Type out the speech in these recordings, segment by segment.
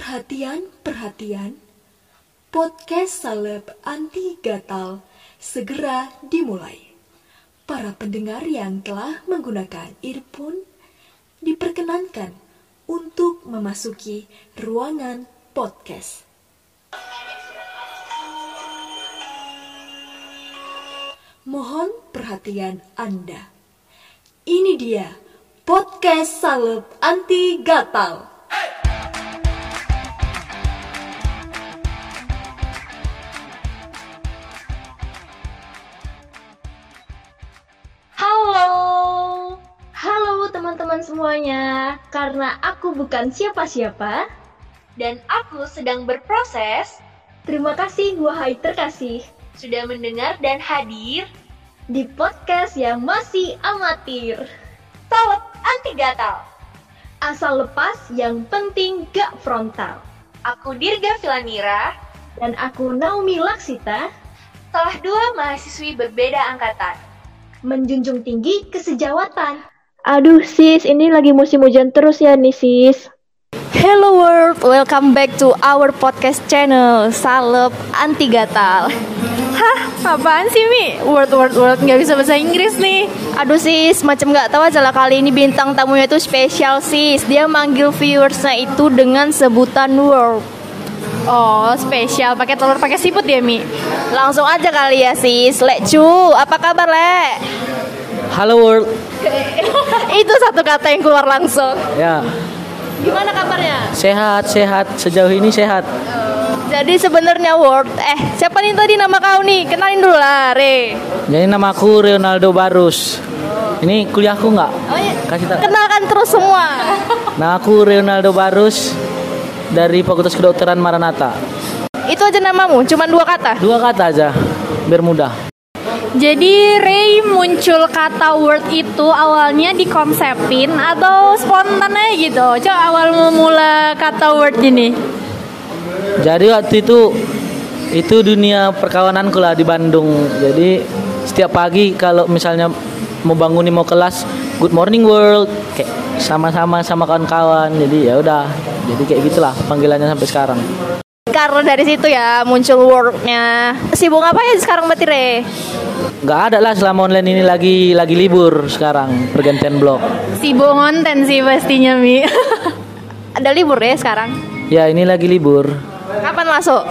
Perhatian, perhatian. Podcast Salep Anti Gatal segera dimulai. Para pendengar yang telah menggunakan earphone diperkenankan untuk memasuki ruangan podcast. Mohon perhatian Anda. Ini dia podcast Salep Anti Gatal. Teman-teman semuanya. Karena aku bukan siapa-siapa dan aku sedang berproses Terima kasih wahai terkasih sudah mendengar dan hadir di podcast yang masih amatir. Salep Anti Gatal. Asal lepas yang penting gak frontal. Aku Dirga Filanira, Dan aku Naomi Laksita salah dua mahasiswi berbeda angkatan. menjunjung tinggi kesejawatan. Aduh sis, ini lagi musim hujan terus ya nih sis. Hello world, welcome back to our podcast channel Salep Anti Gatal. Hah, apaan sih Mi? Word word word nggak bisa bahasa Inggris nih. Aduh sis, macam nggak tahu aja lah kali ini bintang tamunya itu spesial sis. Dia manggil viewersnya itu dengan sebutan word. Oh, spesial pakai telur pakai siput ya Mi. Langsung aja kali ya sis. Lek cu, apa kabar Lek? Halo world. itu satu kata yang keluar langsung. Ya, Gimana kabarnya? sehat sehat sejauh ini sehat. Jadi sebenarnya Word, eh siapa nih tadi nama kau nih? Kenalin dulu lah, Re. Jadi namaku Ronaldo Barus. Ini kuliahku nggak? Oh iya. Kasih tahu. Kenalkan terus semua. Nah aku Ronaldo Barus dari Fakultas Kedokteran Maranatha. Itu aja namamu, cuma dua kata. Dua kata aja, biar mudah. Jadi Ray muncul kata word itu awalnya dikonsepin atau spontan aja gitu? Coba awal memula kata word ini. Jadi waktu itu itu dunia perkawananku lah di Bandung. Jadi setiap pagi kalau misalnya mau bangunin mau kelas, good morning world, kayak sama-sama sama kawan-kawan. Jadi ya udah, jadi kayak gitulah panggilannya sampai sekarang. Karena dari situ ya muncul wordnya. Sibuk apa ya sekarang berarti Re? Nggak ada lah selama online ini lagi lagi libur sekarang pergantian blok. Sibuk ngonten sih pastinya Mi. Ada libur ya sekarang? Ya ini lagi libur Kapan masuk?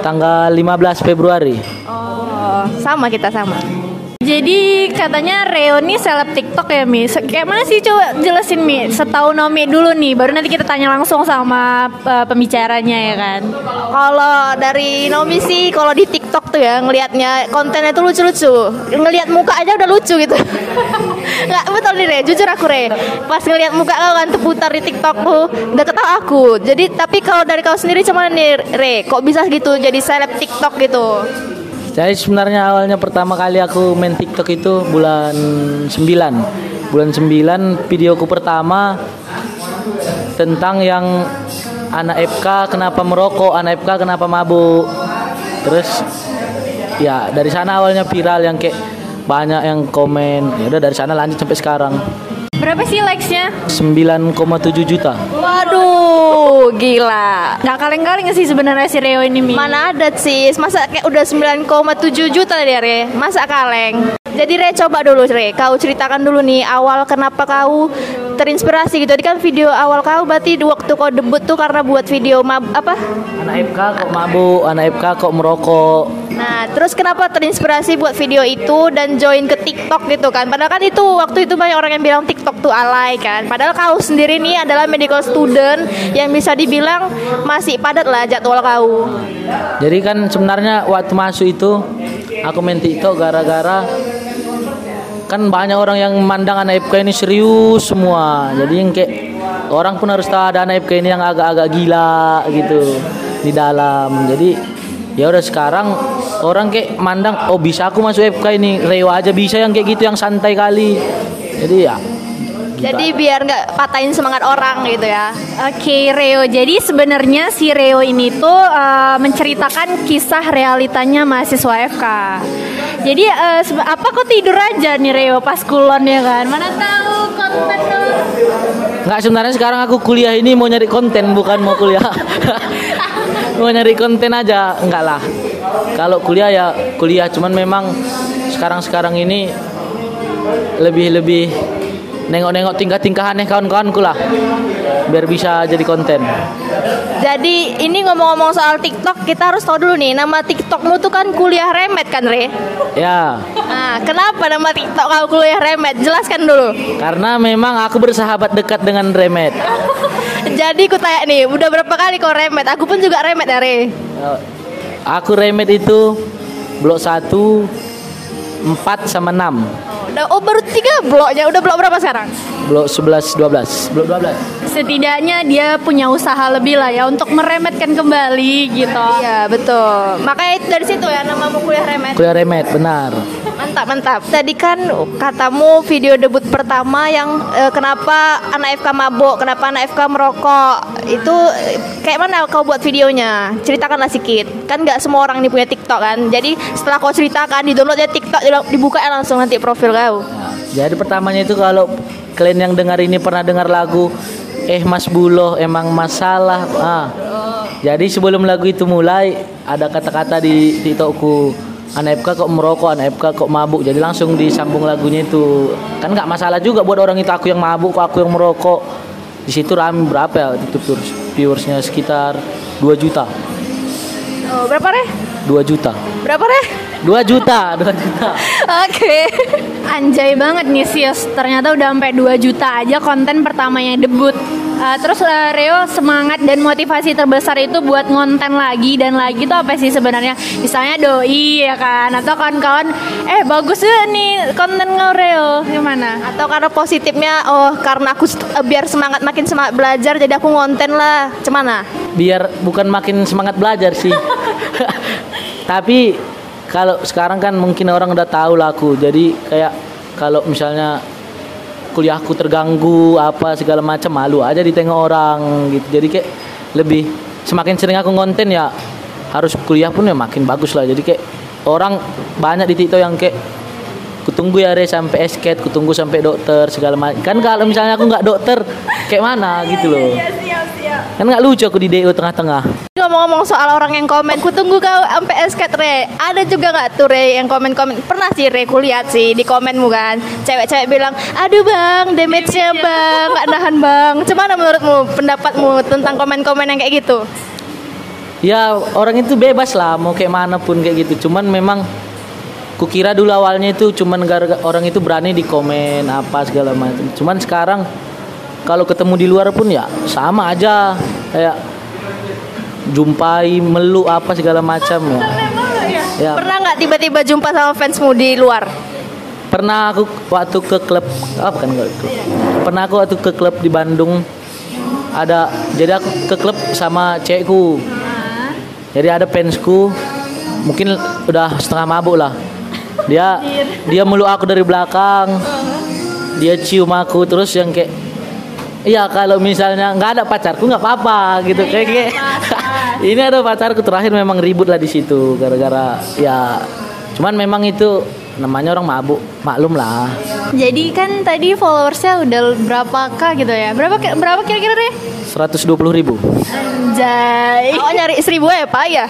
tanggal 15 Februari. Oh, sama kita sama. Jadi katanya Reo nih seleb TikTok ya Mi. Kayak mana sih coba jelasin Mi. Setahu Nomi dulu nih. Baru nanti kita tanya langsung sama uh, pembicaranya ya kan. Kalau dari Nomi sih, kalau di TikTok tuh ya ngelihatnya kontennya tuh lucu-lucu. Ngelihat muka aja udah lucu gitu. Nggak betul nih Re, jujur aku Re. Pas ngelihat muka kau kan terputar di TikTok tuh, udah ketawa aku. Jadi tapi kalau dari kau sendiri cuman nih Re, kok bisa gitu jadi seleb TikTok gitu? Jadi sebenarnya awalnya pertama kali aku main TikTok itu bulan 9 Bulan 9 videoku pertama tentang yang anak FK kenapa merokok, anak FK kenapa mabuk. Terus ya dari sana awalnya viral yang kayak banyak yang komen. Ya udah dari sana lanjut sampai sekarang. Berapa sih likes-nya? 9,7 juta. Waduh, gila. Nggak kaleng-kaleng sih sebenarnya si Reo ini Mi. Mana ada sih, masa kayak udah 9,7 juta dia Re, masa kaleng. Jadi Re coba dulu Re, kau ceritakan dulu nih awal kenapa kau terinspirasi gitu. Tadi kan video awal kau berarti waktu kau debut tuh karena buat video mab apa? Anak FK kok mabuk, anak FK kok merokok. Nah, terus kenapa terinspirasi buat video itu dan join ke TikTok gitu kan? Padahal kan itu waktu itu banyak orang yang bilang TikTok tuh alay kan. Padahal kau sendiri nih adalah medical student yang bisa dibilang masih padat lah jadwal kau. Jadi kan sebenarnya waktu masuk itu aku main TikTok gara-gara kan banyak orang yang memandang anak FK ini serius semua. Jadi yang kayak orang pun harus tahu ada anak FK ini yang agak-agak gila gitu di dalam. Jadi ya udah sekarang orang kayak mandang oh bisa aku masuk FK ini Reo aja bisa yang kayak gitu yang santai kali. Jadi ya Jadi biar nggak patahin semangat orang gitu ya. Oke Reo, jadi sebenarnya si Reo ini tuh uh, menceritakan kisah realitanya mahasiswa FK. Jadi uh, apa kok tidur aja nih Reo pas kulon ya kan? Mana tahu konten dong. Nggak sebenarnya sekarang aku kuliah ini mau nyari konten bukan mau kuliah. mau nyari konten aja, enggak lah. Kalau kuliah ya kuliah, cuman memang sekarang-sekarang ini lebih-lebih nengok-nengok tingkah-tingkahannya kawan-kawanku lah. Biar bisa jadi konten. Jadi ini ngomong-ngomong soal TikTok, kita harus tahu dulu nih nama TikTokmu tuh kan kuliah remet kan, Re? Ya, Nah, kenapa nama TikTok kau kuliah remet? Jelaskan dulu. karena memang aku bersahabat dekat dengan Remet. Jadi ku tanya nih, udah berapa kali kau remet? Aku pun juga remet ya, Re. Aku Remet itu blok 1 4 sama 6. Udah, oh baru tiga bloknya, udah blok berapa sekarang? Blok 11 12. Blok 12. Setidaknya dia punya usaha lebih lah ya untuk meremetkan kembali gitu. Iya betul. Makanya itu dari situ ya namamu kuliah remet. Kuliah Remet, benar. Mantap mantap. Tadi kan katamu video debut pertama yang eh, kenapa anak FK mabuk, kenapa anak FK merokok. Itu kayak mana kau buat videonya? Ceritakanlah sedikit. Kan nggak semua orang ini punya TikTok kan. Jadi setelah kau ceritakan di downloadnya TikTok dibuka langsung nanti profil kau. Jadi pertamanya itu kalau kalian yang dengar ini pernah dengar lagu Eh Mas Buloh emang masalah. Ah. Jadi sebelum lagu itu mulai ada kata-kata di TikTokku Anak FK kok merokok, anak FK kok mabuk Jadi langsung disambung lagunya itu Kan nggak masalah juga buat orang itu Aku yang mabuk, kok aku yang merokok Di situ rame berapa ya itu viewers, viewersnya sekitar 2 juta Oh, berapa re? 2 juta Berapa re? 2 juta 2 juta Oke. Anjay banget nih Sius. Ternyata udah sampai 2 juta aja konten pertamanya debut. Eh, terus eh, Reo semangat dan motivasi terbesar itu buat ngonten lagi dan lagi tuh apa sih sebenarnya? Misalnya doi ya kan atau kawan-kawan eh bagus ya nih konten nge Reo gimana? Atau karena positifnya oh karena aku eh, biar semangat makin semangat belajar jadi aku ngonten lah. Cemana? biar bukan makin semangat belajar sih. Tapi kalau sekarang kan mungkin orang udah tahu lah aku. Jadi kayak kalau misalnya kuliahku terganggu apa segala macam malu aja ditengok orang gitu. Jadi kayak lebih semakin sering aku konten ya harus kuliah pun ya makin bagus lah. Jadi kayak orang banyak di TikTok yang kayak kutunggu ya re sampai esket, kutunggu sampai dokter segala macam. Kan kalau misalnya aku nggak dokter kayak mana gitu loh. Kan nggak lucu aku di DO tengah-tengah. Ngomong-ngomong soal orang yang komen, ku tunggu kau sampai esket re. Ada juga nggak tuh re yang komen-komen? Pernah sih re, ku lihat sih di komenmu kan. Cewek-cewek bilang, aduh bang, damage-nya bang, nggak nahan bang. Cemana menurutmu pendapatmu tentang komen-komen yang kayak gitu? Ya orang itu bebas lah mau kayak mana pun kayak gitu. Cuman memang kukira dulu awalnya itu cuman gara orang itu berani di komen apa segala macam. Cuman sekarang kalau ketemu di luar pun ya sama aja kayak jumpai meluk apa segala macam ya. Ya Pernah nggak tiba-tiba jumpa sama fansmu di luar? pernah aku waktu ke klub apa kan nggak klub. Pernah aku waktu ke klub di Bandung ada jadi aku ke klub sama cewekku. Jadi ada fansku mungkin udah setengah mabuk lah. Dia dia meluk aku dari belakang. Dia cium aku terus yang kayak Iya kalau misalnya nggak ada pacarku nggak apa-apa gitu kayak kayak ini ada pacarku terakhir memang ribut lah di situ gara-gara ya cuman memang itu namanya orang mabuk maklum lah Jadi kan tadi followersnya udah berapa k gitu ya? Berapa berapa kira-kira deh? 120 ribu Anjay. Oh nyari seribu ya pak ya?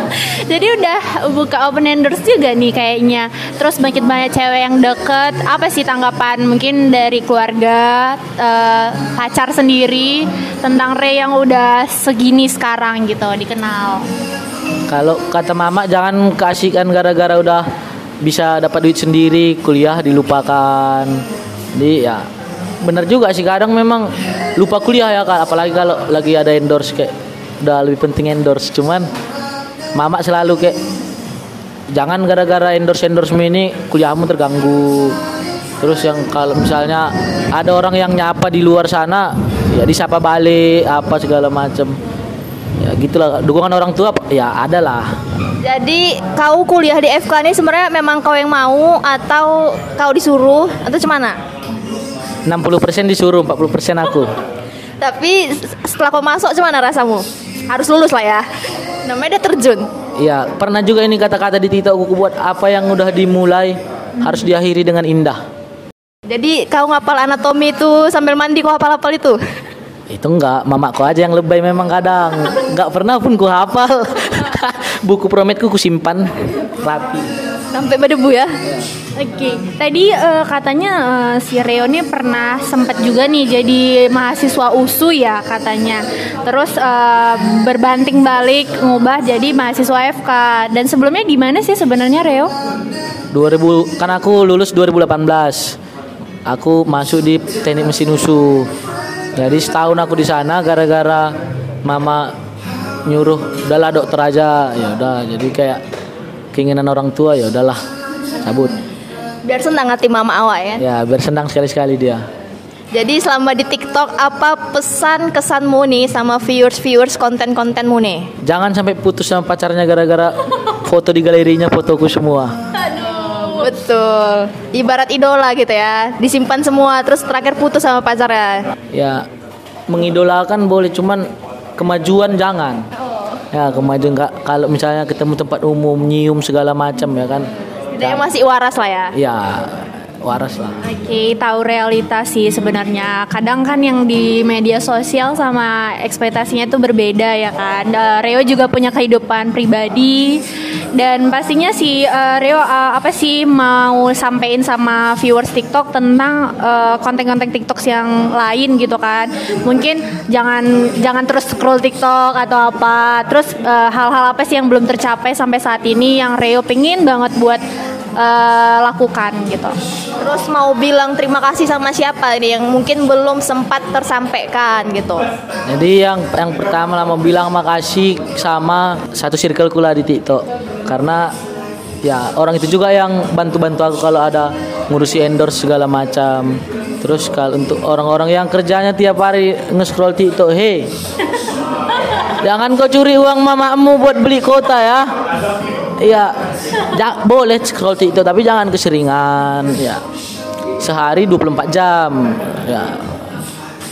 Jadi udah buka open endorse juga nih kayaknya. Terus makin banyak cewek yang deket. Apa sih tanggapan mungkin dari keluarga, eh, pacar sendiri tentang Ray yang udah segini sekarang gitu dikenal. kalau kata mama jangan keasikan gara-gara udah bisa dapat duit sendiri kuliah dilupakan. Jadi ya bener juga sih. Kadang memang lupa kuliah ya Kak. apalagi kalau lagi ada endorse kayak udah lebih penting endorse. Cuman mama selalu kayak jangan gara-gara endorse endorse ini kuliahmu terganggu. Terus yang kalau misalnya ada orang yang nyapa di luar sana ya disapa balik apa segala macem ya gitulah dukungan orang tua ya ada lah Jadi kau kuliah di FK ini sebenarnya memang kau yang mau atau kau disuruh atau cemana? 60% disuruh 40% aku Tapi setelah kau masuk cemana rasamu? Harus lulus lah ya. Namanya udah terjun. ya pernah juga ini kata-kata di TikTok aku buat apa yang udah dimulai harus diakhiri dengan indah Jadi kau ngapal anatomi itu sambil mandi kau hafal-hafal itu? Itu enggak, mamaku aja yang lebay memang kadang. Enggak pernah pun ku hafal. Buku prometku ku simpan rapi. Sampai berdebu ya? Oke, tadi eh, katanya eh, si Reo nih pernah sempat juga nih jadi mahasiswa USU ya katanya. Terus eh, berbanting balik ngubah jadi mahasiswa FK. Dan sebelumnya di mana sih sebenarnya Reo? 2000 kan aku lulus 2018. Aku masuk di teknik mesin usu. Jadi setahun aku di sana gara-gara mama nyuruh udahlah dokter aja. Ya udah, jadi kayak keinginan orang tua ya udahlah cabut. Biar senang hati mama awak ya. Ya biar senang sekali-sekali dia. Jadi selama di TikTok apa pesan kesanmu nih sama viewers-viewers konten-kontenmu nih? Jangan sampai putus sama pacarnya gara-gara foto di galerinya fotoku semua. Betul. Ibarat idola gitu ya. Disimpan semua terus terakhir putus sama pacarnya. Ya mengidolakan boleh cuman kemajuan jangan. Ya kemajuan nggak kalau misalnya ketemu tempat umum nyium segala macam ya kan. Dia masih waras lah ya. Ya waras lah. Oke, tahu realitas sih sebenarnya. Kadang kan yang di media sosial sama ekspektasinya itu berbeda ya kan. Eh, Reo juga punya kehidupan pribadi dan pastinya si eh, Reo eh, apa sih mau sampein sama viewers TikTok tentang eh, konten-konten TikTok yang lain gitu kan. Mungkin jangan jangan terus scroll TikTok atau apa. Terus eh, hal-hal apa sih yang belum tercapai sampai saat ini yang Reo pengen banget buat eh, lakukan gitu. Terus mau bilang terima kasih sama siapa nih yang mungkin belum sempat tersampaikan gitu. Jadi yang yang pertama lah mau bilang makasih sama satu circleku lah di TikTok karena ya orang itu juga yang bantu-bantu aku kalau ada ngurusi endorse segala macam. Terus kalau untuk orang-orang yang kerjanya tiap hari nge-scroll TikTok, hei Jangan kau curi uang mamamu buat beli kota ya. Iya, ja- boleh scroll TikTok tapi jangan keseringan ya. Sehari 24 jam. Ya.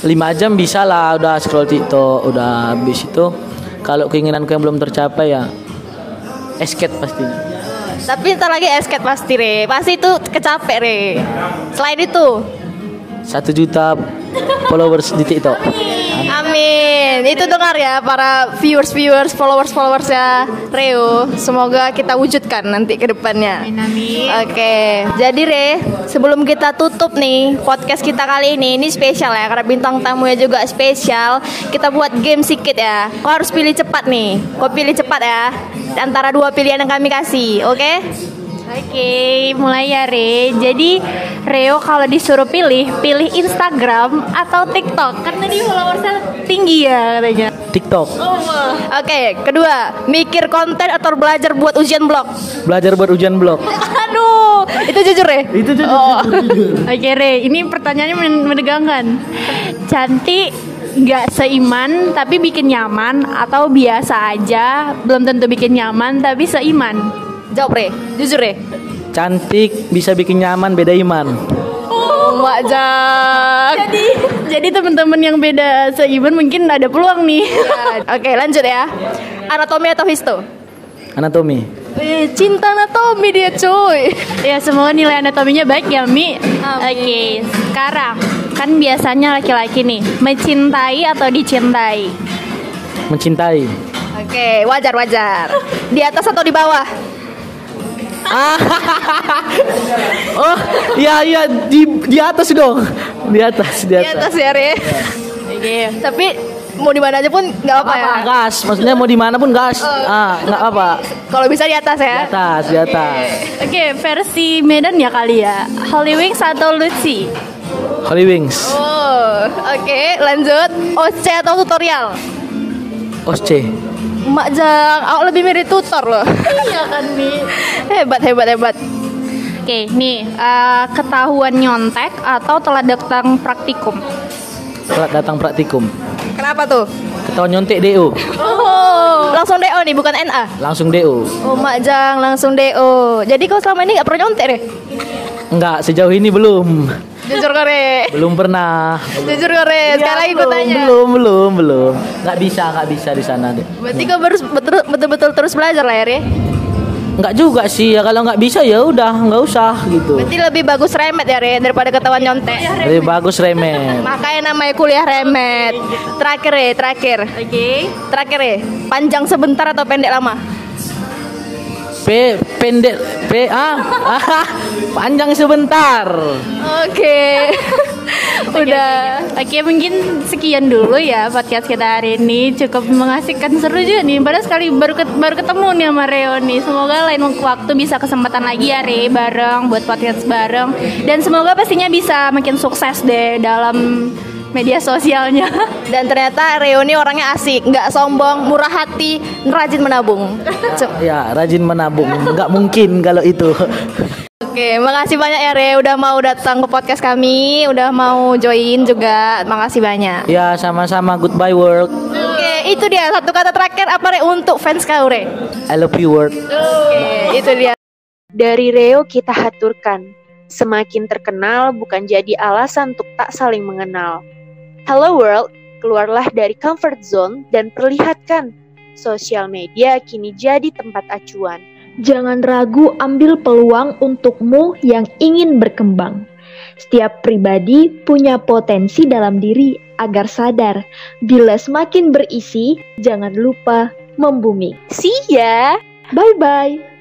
5 jam bisa lah udah scroll TikTok, udah habis itu kalau keinginanku yang belum tercapai ya escape pastinya. Tapi ntar lagi esket pasti re. Pasti itu kecapek re. Selain itu, Satu juta followers di TikTok. amin. Itu dengar ya para viewers-viewers, followers-followers ya Reo. Semoga kita wujudkan nanti ke depannya. Amin. Oke, jadi Re, sebelum kita tutup nih podcast kita kali ini, ini spesial ya karena bintang tamunya juga spesial. Kita buat game sedikit ya. Kau harus pilih cepat nih. Kau pilih cepat ya. Antara dua pilihan yang kami kasih, oke? Oke, mulai ya Re. Jadi Reo kalau disuruh pilih, pilih Instagram atau TikTok. Kan tadi followersnya tinggi ya katanya. TikTok. Oke, kedua, mikir konten atau belajar buat ujian blog. Belajar buat ujian blog. Aduh, itu jujur ya? Itu jujur. Oh. Oke Re, ini pertanyaannya men- menegangkan. Cantik nggak seiman tapi bikin nyaman atau biasa aja belum tentu bikin nyaman tapi seiman. Jawab Re, jujur Re. Cantik bisa bikin nyaman beda iman. Oh, Mak. Jadi jadi teman-teman yang beda seiman mungkin ada peluang nih. Oke, lanjut ya. Anatomi atau histo? Anatomi. Eh, cinta anatomi dia cuy. ya semoga nilai anatominya baik ya Mi. Oke, sekarang kan biasanya laki-laki nih mencintai atau dicintai. Mencintai. Oke, wajar wajar. Di atas atau di bawah? Oh, iya iya di di atas dong. Di atas, di Di atas. atas ya, Re. Oke, tapi mau di mana aja pun nggak apa-apa ya. Gas. Maksudnya mau di mana pun gas. Ah, nggak apa. Kalau bisa di atas Di ya. atas, di atas. Oke, versi Medan ya kali ya. Holy Wings atau Lucy? Holy Wings. Oh, oke, lanjut. OC atau tutorial? Osce. Mak Jang, aku lebih mirip tutor loh. Iya kan Mi. hebat, hebat, hebat. Oke, nih eh, ketahuan nyontek atau telah datang praktikum. Telat datang praktikum. Kenapa tuh? Ketahuan nyontek DO. Oh, langsung DO nih, bukan NA. Langsung DO. Oh, Mak Jang, langsung DO. Jadi kau selama ini gak pernah nyontek deh? Enggak, sejauh ini belum. Jujur kore. Belum pernah. Jujur kore. Sekali lagi gue belum, tanya. belum, belum, belum. Nggak bisa, nggak bisa di sana deh. Berarti kau harus betul- betul-betul terus belajar lah ya, Re? nggak juga sih ya kalau nggak bisa ya udah nggak usah gitu Berarti lebih bagus remet ya Re daripada ketahuan nyontek. lebih bagus remet Makanya namanya kuliah remet. Terakhir Re, terakhir. Oke. Terakhir Re, panjang sebentar atau pendek lama? P pendek P A panjang sebentar. Oke. Udah. Oke. Mungkin sekian dulu ya podcast kita hari ini. Cukup mengasihkan seru juga nih. Padahal sekali baru ket- baru ketemu nih sama Reo nih. Semoga lain waktu bisa kesempatan lagi ya Re bareng buat podcast bareng. Dan semoga pastinya bisa makin sukses deh dalam media sosialnya Dan ternyata Reo ini orangnya asik, nggak sombong, murah hati, rajin menabung. Cem- ya rajin menabung nggak mungkin kalau itu Oke, makasih banyak ya Re udah mau datang ke podcast kami, udah mau join juga. Makasih banyak. ya sama-sama goodbye world Oke, itu dia satu kata terakhir apa Re untuk fans kau Re? I love you world Oke, itu dia. Dari Reo kita haturkan, semakin terkenal bukan jadi alasan untuk tak saling mengenal. Hello world, keluarlah dari comfort zone dan perlihatkan. Sosial media kini jadi tempat acuan. Jangan ragu ambil peluang untukmu yang ingin berkembang. Setiap pribadi punya potensi dalam diri agar sadar. Bila semakin berisi, jangan lupa membumi. See ya! Bye-bye.